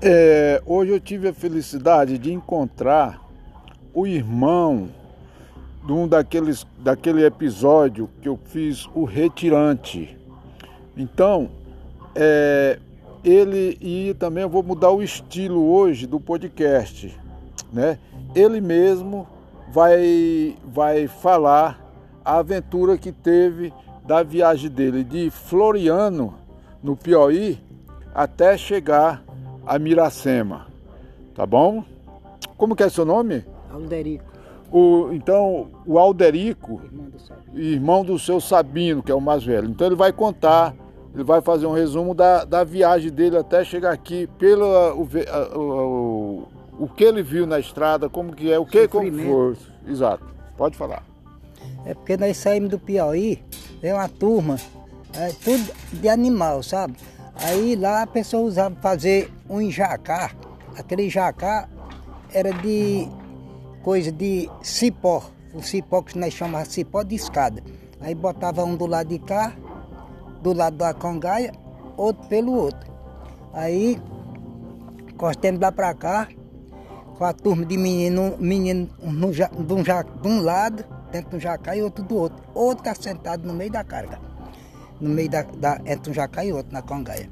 É, hoje eu tive a felicidade de encontrar o irmão de um daqueles, daquele episódio que eu fiz o retirante. Então, é, ele e também eu vou mudar o estilo hoje do podcast, né? Ele mesmo vai vai falar a aventura que teve da viagem dele de Floriano no Piauí até chegar a Miracema. Tá bom? Como que é seu nome? Alderico. O, então, o Alderico, Irmão do irmão do seu Sabino, que é o mais velho. Então ele vai contar, ele vai fazer um resumo da, da viagem dele até chegar aqui, pelo o, o, o, que ele viu na estrada, como que é, o que como foi. Exato. Pode falar. É porque nós saímos do Piauí, veio uma turma, é, tudo de animal, sabe? Aí lá a pessoa usava fazer um enjacá. Aquele enjacá era de coisa de cipó. O cipó que nós chamamos de cipó de escada. Aí botava um do lado de cá, do lado da congaia, outro pelo outro. Aí encostamos lá pra cá, com a turma de menino, menino de, um, de um lado, dentro do jacá e outro do outro. Outro tá sentado no meio da carga. No meio da, da entre um jacá e outro, na congaia.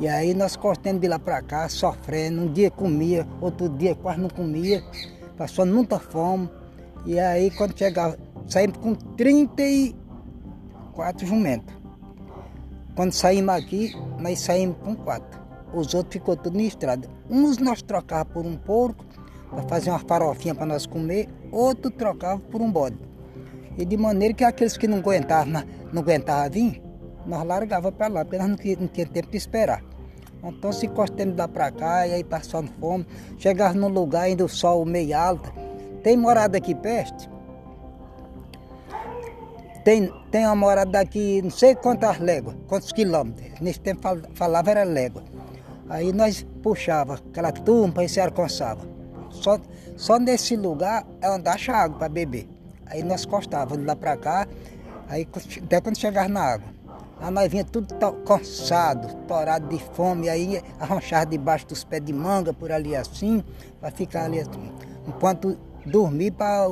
E aí nós cortando de lá pra cá, sofrendo. Um dia comia, outro dia quase não comia, passando muita fome. E aí quando chegava, saímos com 34 jumentos. Quando saímos aqui, nós saímos com quatro. Os outros ficou tudo na estrada. Uns nós trocávamos por um porco, para fazer uma farofinha para nós comer, outro trocava por um bode. E de maneira que aqueles que não aguentavam, não aguentavam vir, nós largava para lá, porque nós não, tinha- não tinha tempo de esperar. Então se encostamos lá para cá, e aí passando fome, chegava num lugar ainda o sol meio alto. Tem morada aqui perto? Tem, tem uma morada daqui, não sei quantas léguas, quantos quilômetros. Nesse tempo fal- falava era légua. Aí nós puxava aquela turma e se alcançava. Só, só nesse lugar é onde acha água para beber. Aí nós costávamos lá para cá, aí até quando chegava na água. Aí nós vinha tudo to- cansado, torado de fome, aí arranchava debaixo dos pés de manga, por ali assim, para ficar ali assim. Enquanto dormir, para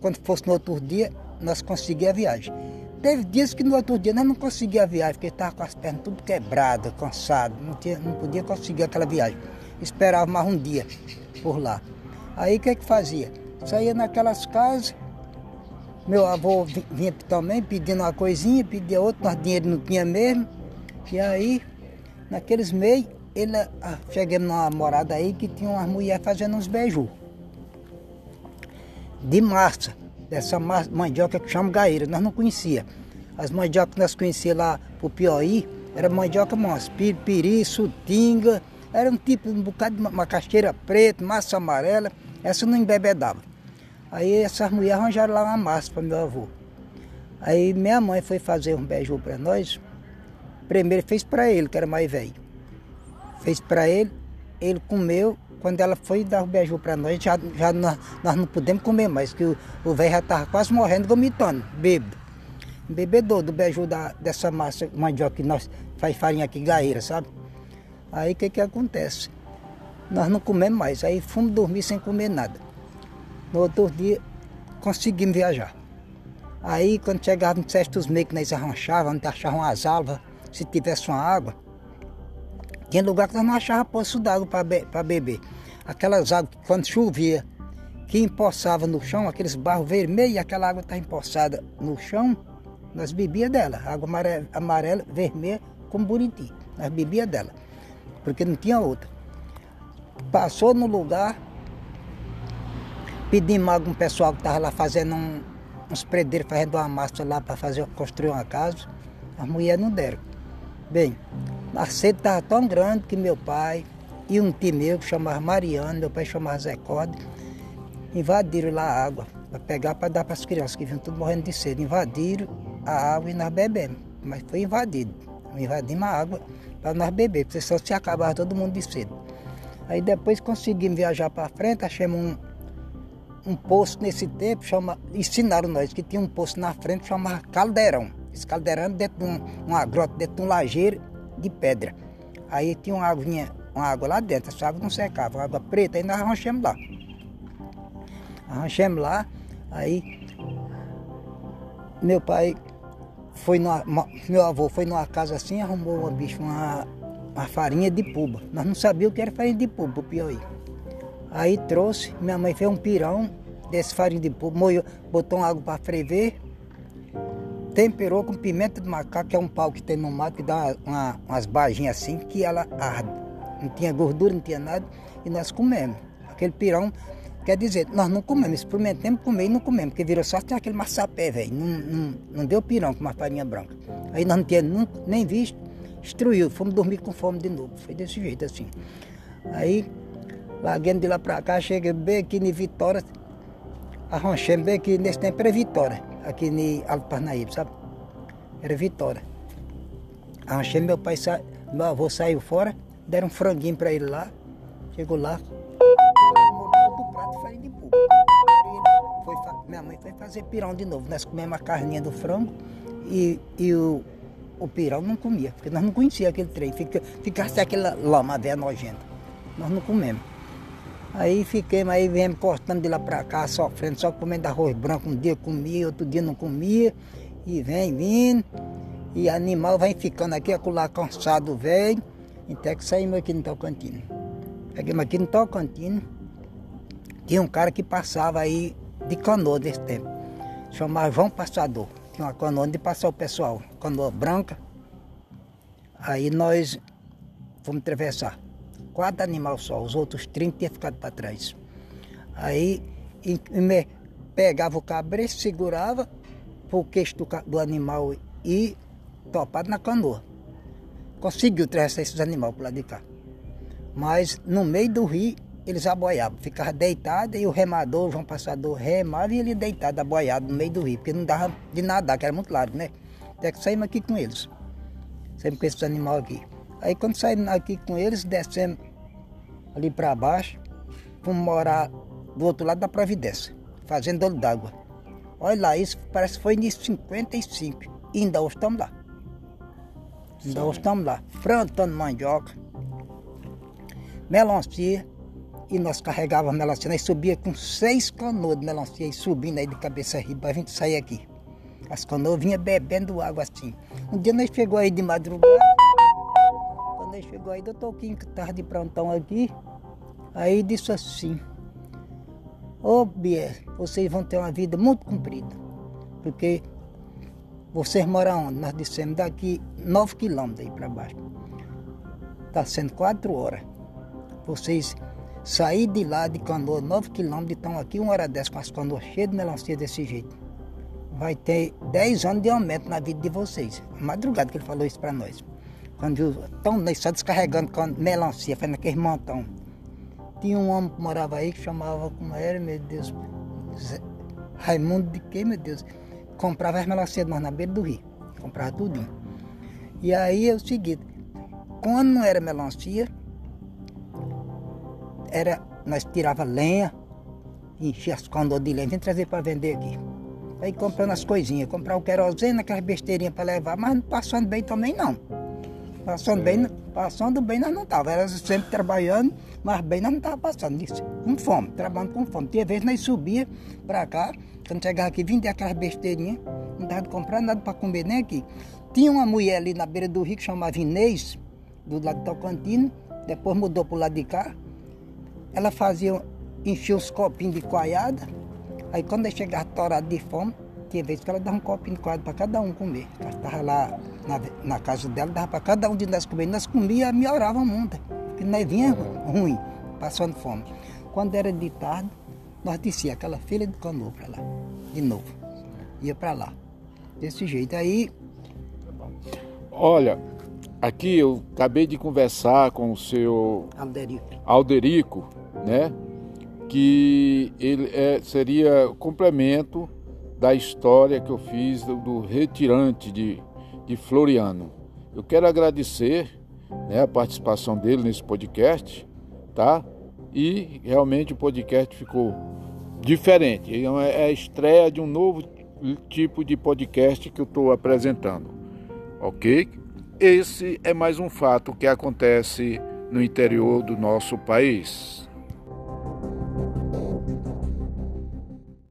quando fosse no outro dia, nós conseguíamos a viagem. Teve dias que no outro dia nós não conseguíamos a viagem, porque estava com as pernas tudo quebradas, cansado, não, tinha, não podia conseguir aquela viagem. Esperava mais um dia por lá. Aí o que que fazia? Saía naquelas casas, meu avô vi- vinha também pedindo uma coisinha, pedia outra, nós dinheiro não tinha mesmo. E aí, naqueles meios, ele, ah, chegamos numa morada aí que tinha umas mulheres fazendo uns beijos. De massa, dessa massa, mandioca que chama gaeira, nós não conhecia. As mandiocas que nós conhecíamos lá pro Piauí, era mandioca mansa, pi- piri, sutinga, era um tipo, um bocado de ma- macaxeira preta, massa amarela, essa não embebedava. Aí essas mulheres arranjaram lá uma massa para meu avô. Aí minha mãe foi fazer um beiju para nós. Primeiro fez para ele, que era mais velho. Fez para ele, ele comeu. Quando ela foi dar o beiju para nós, já, já nós, nós não podemos comer mais, que o o velho já estava quase morrendo, vomitando, bêbado. Bebedor do beiju da, dessa massa mandioca que nós faz farinha aqui, gaeira, sabe? Aí o que que acontece? Nós não comemos mais, aí fomos dormir sem comer nada. No outro dia, conseguimos viajar. Aí, quando chegava em certos meios que nós arranchávamos, onde achavam as alvas, se tivesse uma água, tinha lugar que nós não achávamos poço d'água para be beber. Aquelas águas, que quando chovia, que empoçava no chão, aqueles barros vermelhos, aquela água estava empoçada no chão, nós bebia dela. Água amarela, amarela vermelha, como buriti. Nós bebia dela, porque não tinha outra. Passou no lugar, pedimos o pessoal que estava lá fazendo um, uns predeiros, fazendo uma massa lá para fazer, construir uma casa. As mulheres não deram. Bem, a sede estava tão grande que meu pai e um tio meu que chamava Mariano, meu pai chamava Zé Code, invadiram lá a água para pegar para dar para as crianças que vinham tudo morrendo de sede. Invadiram a água e nós bebemos, mas foi invadido. Invadimos a água para nós beber, porque senão se acabava todo mundo de sede. Aí depois conseguimos viajar para frente, achamos um, um poço nesse tempo, chama, ensinaram nós que tinha um poço na frente chamava caldeirão. Esse caldeirão dentro de um, uma grota, dentro de um lajeiro de pedra. Aí tinha uma uma água lá dentro, essa água não secava, água preta, aí nós arranchamos lá. Arranchamos lá, aí meu pai foi numa, meu avô foi numa casa assim, arrumou uma bicho, uma, uma farinha de puba. Nós não sabíamos o que era farinha de puba, o Piauí. Aí trouxe, minha mãe fez um pirão desse farinha de puba, moiu, botou água para ferver, temperou com pimenta de macaco, que é um pau que tem no mato, que dá uma, umas barrinhas assim, que ela arde. Não tinha gordura, não tinha nada, e nós comemos. Aquele pirão, quer dizer, nós não comemos, experimentamos comer e não comemos, porque virou só aquele maçapé, velho. Não, não, não, deu pirão com uma farinha branca. Aí nós não tínhamos nem visto, destruiu, fomos dormir com fome de novo. Foi desse jeito assim. Aí Larguemos de lá para cá, cheguei bem aqui em Vitória, arranchamos bem aqui, nesse tempo era Vitória, aqui em Alto Parnaíba, sabe? Era Vitória. Arranchei, meu pai, sa... meu avô saiu fora, deram um franguinho para ele lá, chegou lá, do prato farinha de. Foi, minha mãe foi fazer pirão de novo, nós comemos a carninha do frango e, e o, o pirão não comia, porque nós não conhecíamos aquele trem, fica, ficasse aquela lama velha nojenta. Nós não comemos. Aí fiquemos, aí viemos cortando de lá para cá, sofrendo, só comendo arroz branco. Um dia comia, outro dia não comia. E vem vindo. E animal vai ficando aqui, acolá cansado, velho. Até que saímos aqui no Tocantins. Pegamos aqui no Tocantins. Tinha um cara que passava aí de canoa desse tempo. Chamava João Passador. Tinha uma canoa onde passar o pessoal. Canoa branca. Aí nós fomos atravessar quatro animais só, os outros 30 tinham ficado para trás. Aí me pegava o cabresto, segurava o queixo do, do animal e topado na canoa. Conseguiu atravessar esses animais para lado de cá. Mas no meio do rio eles aboiavam, ficava deitado e o remador, o João Passador, remava e ele deitado, aboiado no meio do rio, porque não dava de nadar, que era muito largo, né? Até que saímos aqui com eles. Saímos com esses animais aqui. Aí quando saímos aqui com eles, descemos ali para baixo, fomos morar do outro lado da Providência, fazendo olho d'água. Olha lá, isso parece que foi em 55. E ainda hoje estamos lá. Ainda hoje estamos lá. Plantando mandioca, melancia. E nós carregávamos melancia. Nós subia com seis canoas de melancia e subindo aí de cabeça riba para a gente sair aqui. As canoas vinham bebendo água assim. Um dia nós chegou aí de madrugada. Quando nós chegou aí, doutor Kim, que estava de prontão aqui, Aí disse assim, ô oh, Bier, vocês vão ter uma vida muito comprida, porque vocês moram onde? Nós dissemos daqui 9 quilômetros aí para baixo. Está sendo 4 horas. Vocês sair de lá de canoa 9 quilômetros e estão aqui uma hora dessa com as canoas cheias de melancia desse jeito. Vai ter 10 anos de aumento na vida de vocês. Madrugada que ele falou isso para nós. Quando estão só descarregando melancia, fazendo aquele montão. Tinha um homem que morava aí que chamava, como era, meu Deus, Raimundo de quê, meu Deus? Comprava as melancias nós na beira do rio. Comprava tudinho. E aí é o seguinte, quando não era melancia, era, nós tirava lenha, enchia as condas de lenha, vem trazer para vender aqui. Aí comprando as coisinhas, comprar o querosene, aquelas besteirinhas para levar, mas não passando bem também não. Passando bem, passando bem nós não estávamos, era sempre trabalhando, mas bem nós não estávamos passando isso, com fome, trabalhando com fome. Tinha vezes nós subia para cá, quando chegava aqui, vinha aquelas besteirinhas, não dava de comprar nada para comer nem aqui. Tinha uma mulher ali na beira do rio que chamava Inês, do lado de Tocantino, depois mudou para o lado de cá. Ela fazia, enchia os copinhos de coalhada, aí quando eu chegava torado de fome, tinha vezes que ela dava um copinho de coalhada para cada um comer. Ela estava lá na, na, casa dela, dava para cada um de nós comer. Nós comíamos, melhorava muito. Porque nós vinha ruim, passando fome. Quando era de tarde, nós descia aquela filha de canoa para lá, de novo. Ia para lá. Desse jeito. Aí. Olha, aqui eu acabei de conversar com o seu Alderico, Alderico né? Que ele é, seria complemento da história que eu fiz do, do retirante de, de Floriano. Eu quero agradecer né, a participação dele nesse podcast, tá? E realmente o podcast ficou diferente. É a estreia de um novo tipo de podcast que eu estou apresentando, ok? Esse é mais um fato que acontece no interior do nosso país.